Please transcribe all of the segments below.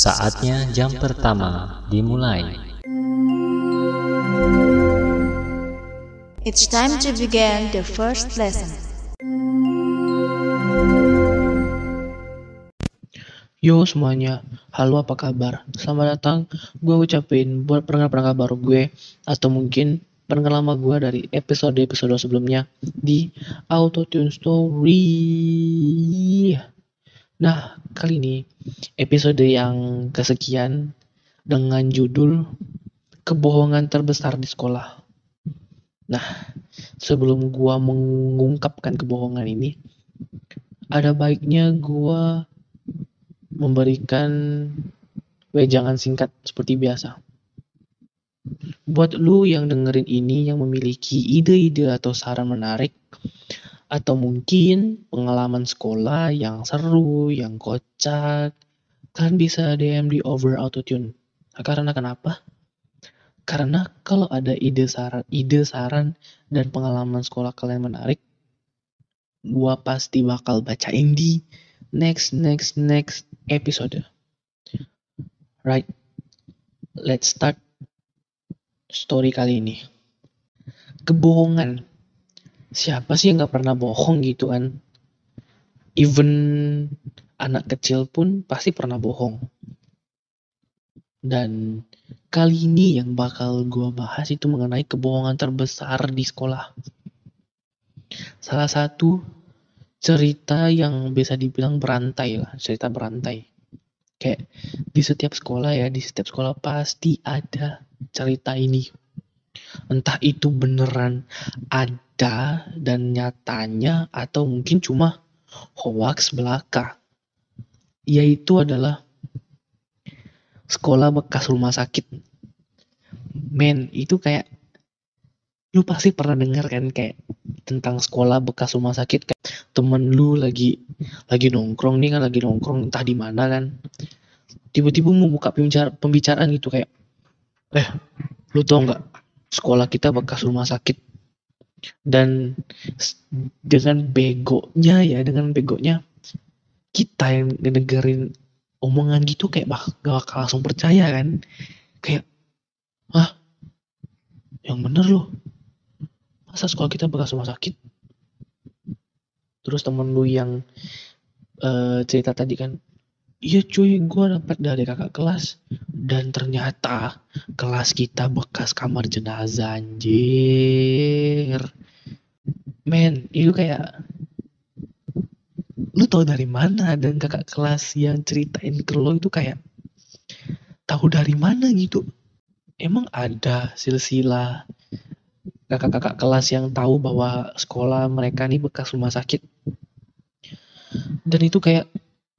Saatnya jam pertama dimulai. It's time to begin the first lesson. Yo semuanya, halo apa kabar? Selamat datang, gue ucapin buat pendengar-pendengar baru gue Atau mungkin pendengar lama gue dari episode-episode sebelumnya Di Autotune Story Nah, kali ini episode yang kesekian Dengan judul Kebohongan terbesar di sekolah Nah, sebelum gue mengungkapkan kebohongan ini Ada baiknya gue memberikan wejangan singkat seperti biasa. Buat lu yang dengerin ini yang memiliki ide-ide atau saran menarik atau mungkin pengalaman sekolah yang seru, yang kocak, kalian bisa DM di Over Autotune. Nah, karena kenapa? Karena kalau ada ide saran, ide saran dan pengalaman sekolah kalian menarik, gua pasti bakal bacain di next next next episode. Right, let's start story kali ini. Kebohongan. Siapa sih yang nggak pernah bohong gitu kan? Even anak kecil pun pasti pernah bohong. Dan kali ini yang bakal gue bahas itu mengenai kebohongan terbesar di sekolah. Salah satu cerita yang bisa dibilang berantai lah, cerita berantai. Kayak di setiap sekolah ya, di setiap sekolah pasti ada cerita ini. Entah itu beneran ada dan nyatanya atau mungkin cuma hoax belaka. Yaitu adalah sekolah bekas rumah sakit. Men, itu kayak lu pasti pernah dengar kan kayak tentang sekolah bekas rumah sakit kayak temen lu lagi lagi nongkrong nih kan lagi nongkrong entah di mana kan tiba-tiba mau buka pembicara, pembicaraan gitu kayak eh lu tau nggak sekolah kita bekas rumah sakit dan dengan begonya ya dengan begonya kita yang ngedengerin omongan gitu kayak bah gak bakal langsung percaya kan. Kayak ah yang bener loh. Masa sekolah kita bekas rumah sakit? Terus temen lu yang uh, cerita tadi kan iya cuy gue dapat dari kakak kelas. Dan ternyata kelas kita bekas kamar jenazah anjir. Men itu kayak lu tau dari mana dan kakak kelas yang ceritain ke lo itu kayak tahu dari mana gitu. Emang ada silsilah kakak-kakak kelas yang tahu bahwa sekolah mereka nih bekas rumah sakit. Dan itu kayak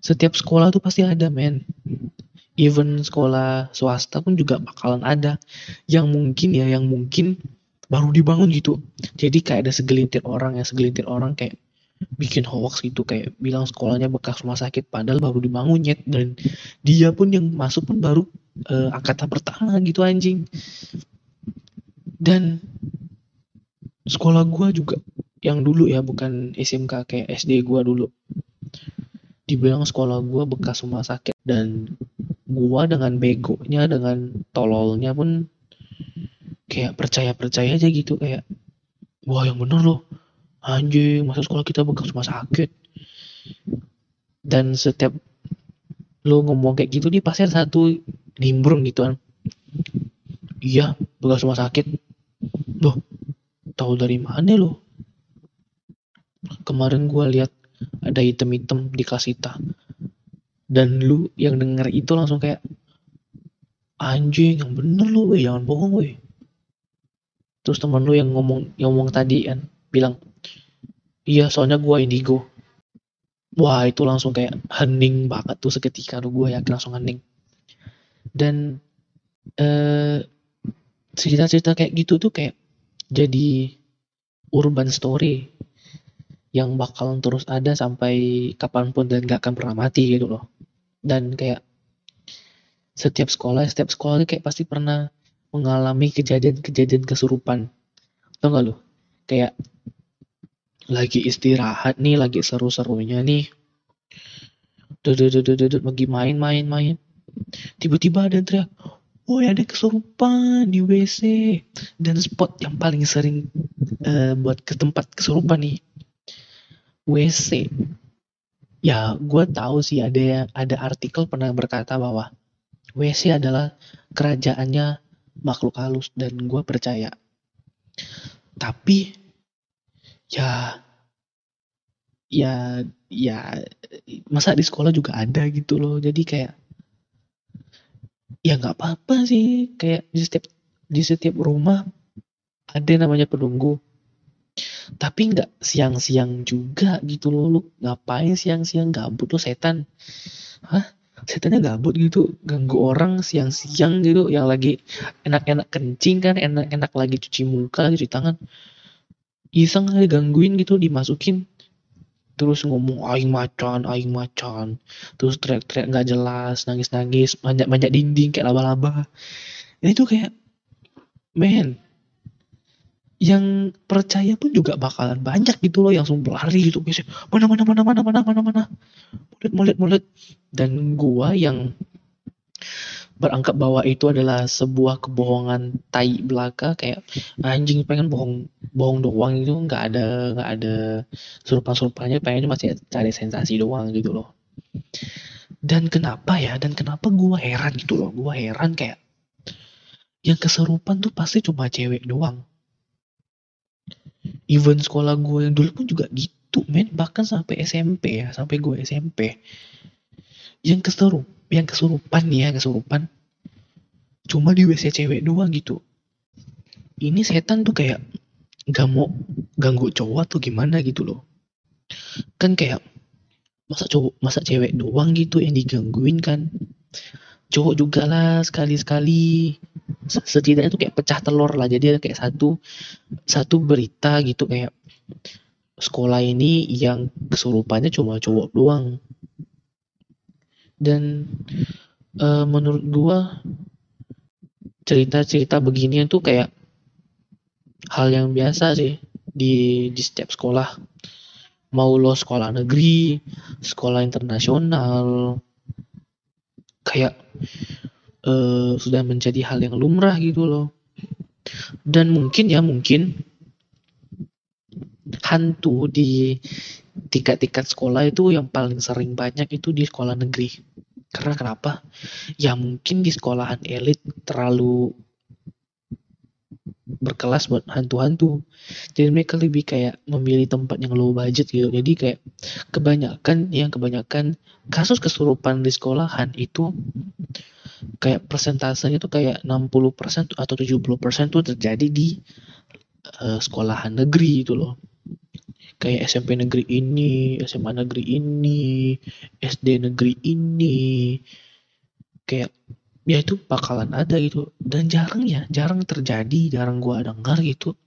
setiap sekolah tuh pasti ada men. Even sekolah swasta pun juga bakalan ada. Yang mungkin ya, yang mungkin baru dibangun gitu. Jadi kayak ada segelintir orang ya, segelintir orang kayak bikin hoax gitu kayak bilang sekolahnya bekas rumah sakit padahal baru dibangun nyet dan dia pun yang masuk pun baru uh, angkatan pertama gitu anjing dan sekolah gua juga yang dulu ya bukan SMK kayak SD gua dulu dibilang sekolah gua bekas rumah sakit. Dan gua dengan begonya dengan tololnya pun kayak percaya percaya aja gitu. Kayak wah yang bener loh. Anjing masa sekolah kita bekas rumah sakit? Dan setiap lo ngomong kayak gitu nih pasti ada satu nimbrung gitu kan iya bekas rumah sakit. Loh tahu dari mana lo kemarin gua lihat ada item-item di kelas kita. Dan lu yang denger itu langsung kayak anjing yang bener lu weh jangan bohong weh. Terus teman lu yang ngomong yang ngomong tadi kan bilang iya soalnya gua indigo. Wah itu langsung kayak hening banget tuh seketika tuh gua yakin langsung hening. Dan eh cerita-cerita kayak gitu tuh kayak jadi urban story yang bakalan terus ada sampai kapan pun dan gak akan pernah mati gitu loh. Dan kayak setiap sekolah setiap sekolah kayak pasti pernah mengalami kejadian-kejadian kesurupan. Tau gak lo kayak lagi istirahat nih lagi seru-serunya nih. Duduk duduk duduk lagi main main main tiba-tiba ada teriak Woi ada kesurupan di WC dan spot yang paling sering eh, buat ke tempat kesurupan nih WC ya gue tahu sih ada ada artikel pernah berkata bahwa WC adalah kerajaannya makhluk halus dan gue percaya. Tapi ya ya ya masa di sekolah juga ada gitu loh. Jadi kayak ya nggak apa-apa sih. Kayak di setiap di setiap rumah ada namanya penunggu tapi nggak siang-siang juga gitu loh lu ngapain siang-siang gabut lo setan? Hah? Setannya gabut gitu ganggu orang siang-siang gitu yang lagi enak-enak kencing kan enak-enak lagi cuci muka cuci tangan. Iseng aja gangguin gitu dimasukin. Terus ngomong aing macan aing macan terus teriak-teriak nggak jelas nangis-nangis manjat-manjat dinding kayak laba-laba. Ini tuh kayak men yang percaya pun juga bakalan banyak gitu loh yang langsung berlari gitu biasanya. Mana mana mana mana mana mana mana. Mulut mulut mulut. Dan gua yang beranggap bahwa itu adalah sebuah kebohongan tai belaka kayak anjing pengen bohong bohong doang itu nggak ada nggak ada serupa serupanya pengen masih cari sensasi doang gitu loh. Dan kenapa ya? Dan kenapa gua heran gitu loh? Gua heran kayak yang keserupan tuh pasti cuma cewek doang even sekolah gue yang dulu pun juga gitu men. Bahkan sampai SMP ya sampai gue SMP yang keserup yang kesurupan ya kesurupan cuma di WC cewek doang gitu. Ini setan tuh kayak gak mau ganggu cowok tuh gimana gitu loh. Kan kayak masa cowok masa cewek doang gitu yang digangguin kan cowok juga lah sekali-sekali. Setidaknya tuh kayak pecah telur lah. Jadi kayak satu satu berita gitu kayak sekolah ini yang kesurupannya cuma cowok doang. Dan uh, menurut gua cerita-cerita beginian tuh kayak hal yang biasa sih di di setiap sekolah. Mau lo sekolah negeri sekolah internasional kayak uh, sudah menjadi hal yang lumrah gitu loh. Dan mungkin ya mungkin hantu di tingkat-tingkat sekolah itu yang paling sering banyak itu di sekolah negeri. Karena kenapa? Ya mungkin di sekolahan elit terlalu berkelas buat hantu-hantu. Jadi mereka lebih kayak memilih tempat yang low budget gitu. Jadi kayak kebanyakan yang kebanyakan kasus kesurupan di sekolahan itu kayak persentasenya tuh kayak 60% atau 70% tuh terjadi di uh, sekolahan negeri itu loh. Kayak SMP negeri ini, SMA negeri ini, SD negeri ini, kayak ya itu bakalan ada gitu. Dan jarang ya jarang terjadi jarang gua dengar gitu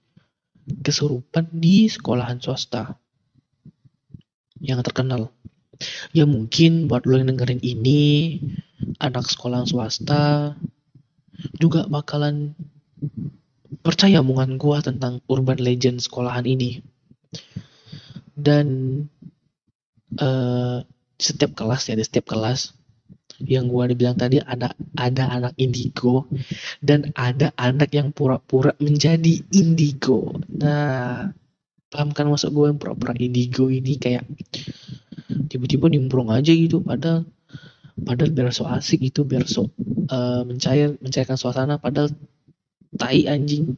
kesurupan di sekolahan swasta yang terkenal. Ya mungkin buat lo yang dengerin ini anak sekolahan swasta juga bakalan percaya omongan gua tentang urban legend sekolahan ini. Dan uh, setiap kelas ya di setiap kelas yang gua dibilang tadi ada ada anak indigo dan ada anak yang pura-pura menjadi indigo. Nah, paham kan maksud gue yang pura-pura indigo ini kayak tiba-tiba nimbrung aja gitu padahal padahal biar so asik gitu biar so uh, mencair mencairkan suasana padahal tai anjing.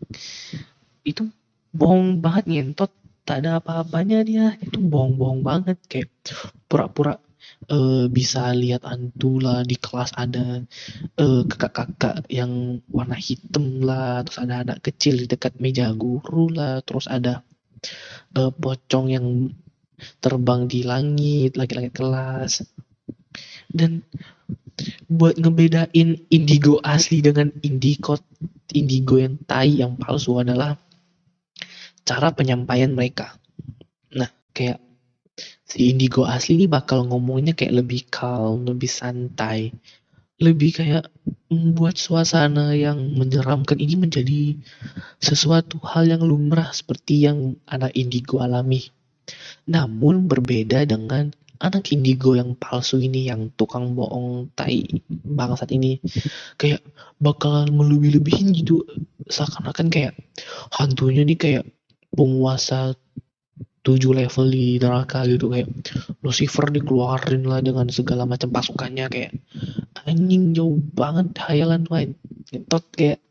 Itu bohong banget ngentot. Tak ada apa-apanya dia. Itu bohong-bohong banget kayak pura-pura uh, bisa lihat hantu lah di kelas ada uh, kakak-kakak yang warna hitam lah terus ada anak kecil di dekat meja guru lah terus ada uh, pocong yang terbang di langit lagi-lagi kelas dan buat ngebedain indigo asli dengan indigo indigo yang tai yang palsu adalah cara penyampaian mereka. Nah, kayak si Indigo asli ini bakal ngomongnya kayak lebih calm, lebih santai, lebih kayak membuat suasana yang menyeramkan ini menjadi sesuatu hal yang lumrah seperti yang anak Indigo alami. Namun berbeda dengan anak indigo yang palsu ini yang tukang bohong tai bangsat ini kayak bakalan melebih-lebihin gitu seakan-akan kayak hantunya nih kayak penguasa tujuh level di neraka gitu kayak Lucifer dikeluarin lah dengan segala macam pasukannya kayak anjing jauh banget hayalan lain tot kayak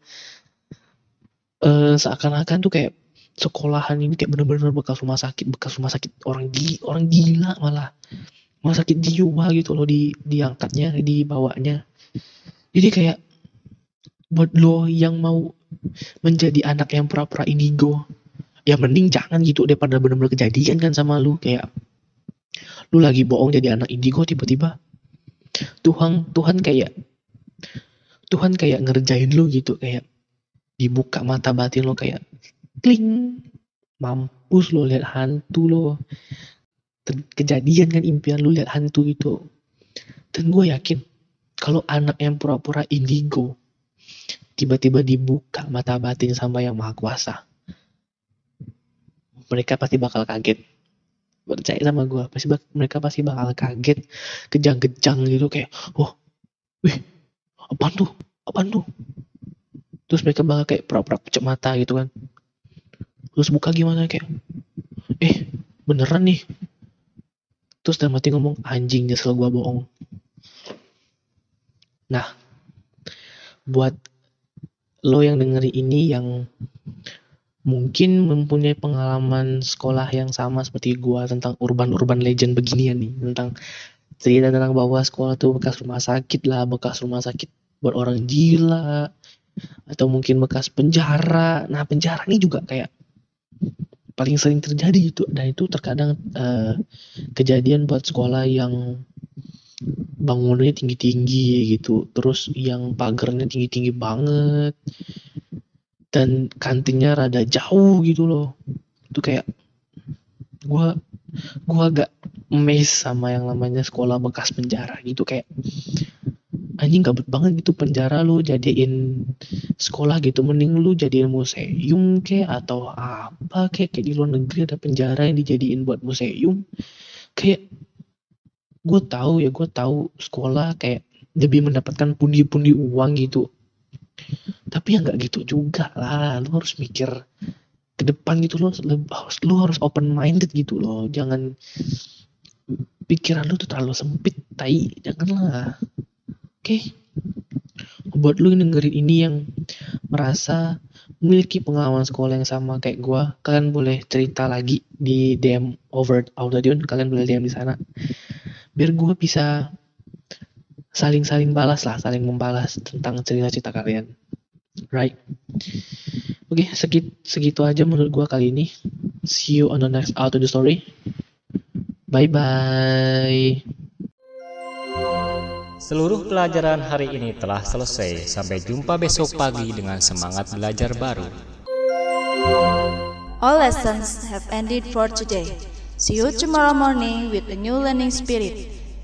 eh seakan-akan tuh kayak sekolahan ini kayak bener-bener bekas rumah sakit bekas rumah sakit orang gila orang gila malah. Rumah sakit jiwa gitu loh di diangkatnya dibawanya. Jadi kayak buat lo yang mau menjadi anak yang pura-pura indigo ya mending jangan gitu daripada bener-bener kejadian kan sama lu kayak lu lagi bohong jadi anak indigo tiba-tiba. Tuhan Tuhan kayak Tuhan kayak ngerjain lu gitu kayak dibuka mata batin lo kayak kling mampus lo lihat hantu lo kejadian kan impian lu lihat hantu itu. Dan gue yakin kalau anak yang pura-pura indigo tiba-tiba dibuka mata batin sama yang maha kuasa mereka pasti bakal kaget. Percaya sama gue pasti bak- mereka pasti bakal kaget kejang-kejang gitu kayak oh wih apaan tuh? Apaan tuh? Terus mereka bakal kayak pura-pura pucet mata gitu kan. Terus buka gimana kayak eh beneran nih? Terus dalam hati ngomong anjing nyesel gua bohong. Nah buat lo yang dengerin ini yang mungkin mempunyai pengalaman sekolah yang sama seperti gua tentang urban-urban legend beginian nih tentang cerita tentang bahwa sekolah tuh bekas rumah sakit lah bekas rumah sakit buat orang gila atau mungkin bekas penjara. Nah penjara ini juga kayak paling sering terjadi itu dan itu terkadang eh, kejadian buat sekolah yang bangunannya tinggi-tinggi gitu terus yang pagarnya tinggi-tinggi banget dan kantinnya rada jauh gitu loh. Itu kayak gua gua agak mes sama yang namanya sekolah bekas penjara gitu. Kayak anjing gabut banget gitu penjara lu jadiin sekolah gitu. Mending lu jadiin museum kayak atau apa kayak kayak di luar negeri ada penjara yang dijadiin buat museum. Kayak gue tahu ya gue tahu sekolah kayak lebih mendapatkan pundi-pundi uang gitu tapi ya nggak gitu juga lah. Lu harus mikir ke depan gitu. Lo harus lu harus open minded gitu loh. Jangan pikiran lu tuh terlalu sempit tai. Janganlah. Oke? Buat lu yang dengerin ini yang merasa memiliki pengalaman sekolah yang sama kayak gua kalian boleh cerita lagi di DM over audio kalian boleh DM di sana. Biar gua bisa saling-saling balas lah saling membalas tentang cerita-cerita kalian right oke segit, segitu aja menurut gua kali ini see you on the next auto the story bye bye Seluruh pelajaran hari ini telah selesai. Sampai jumpa besok pagi dengan semangat belajar baru. All lessons have ended for today. See you tomorrow morning with a new learning spirit.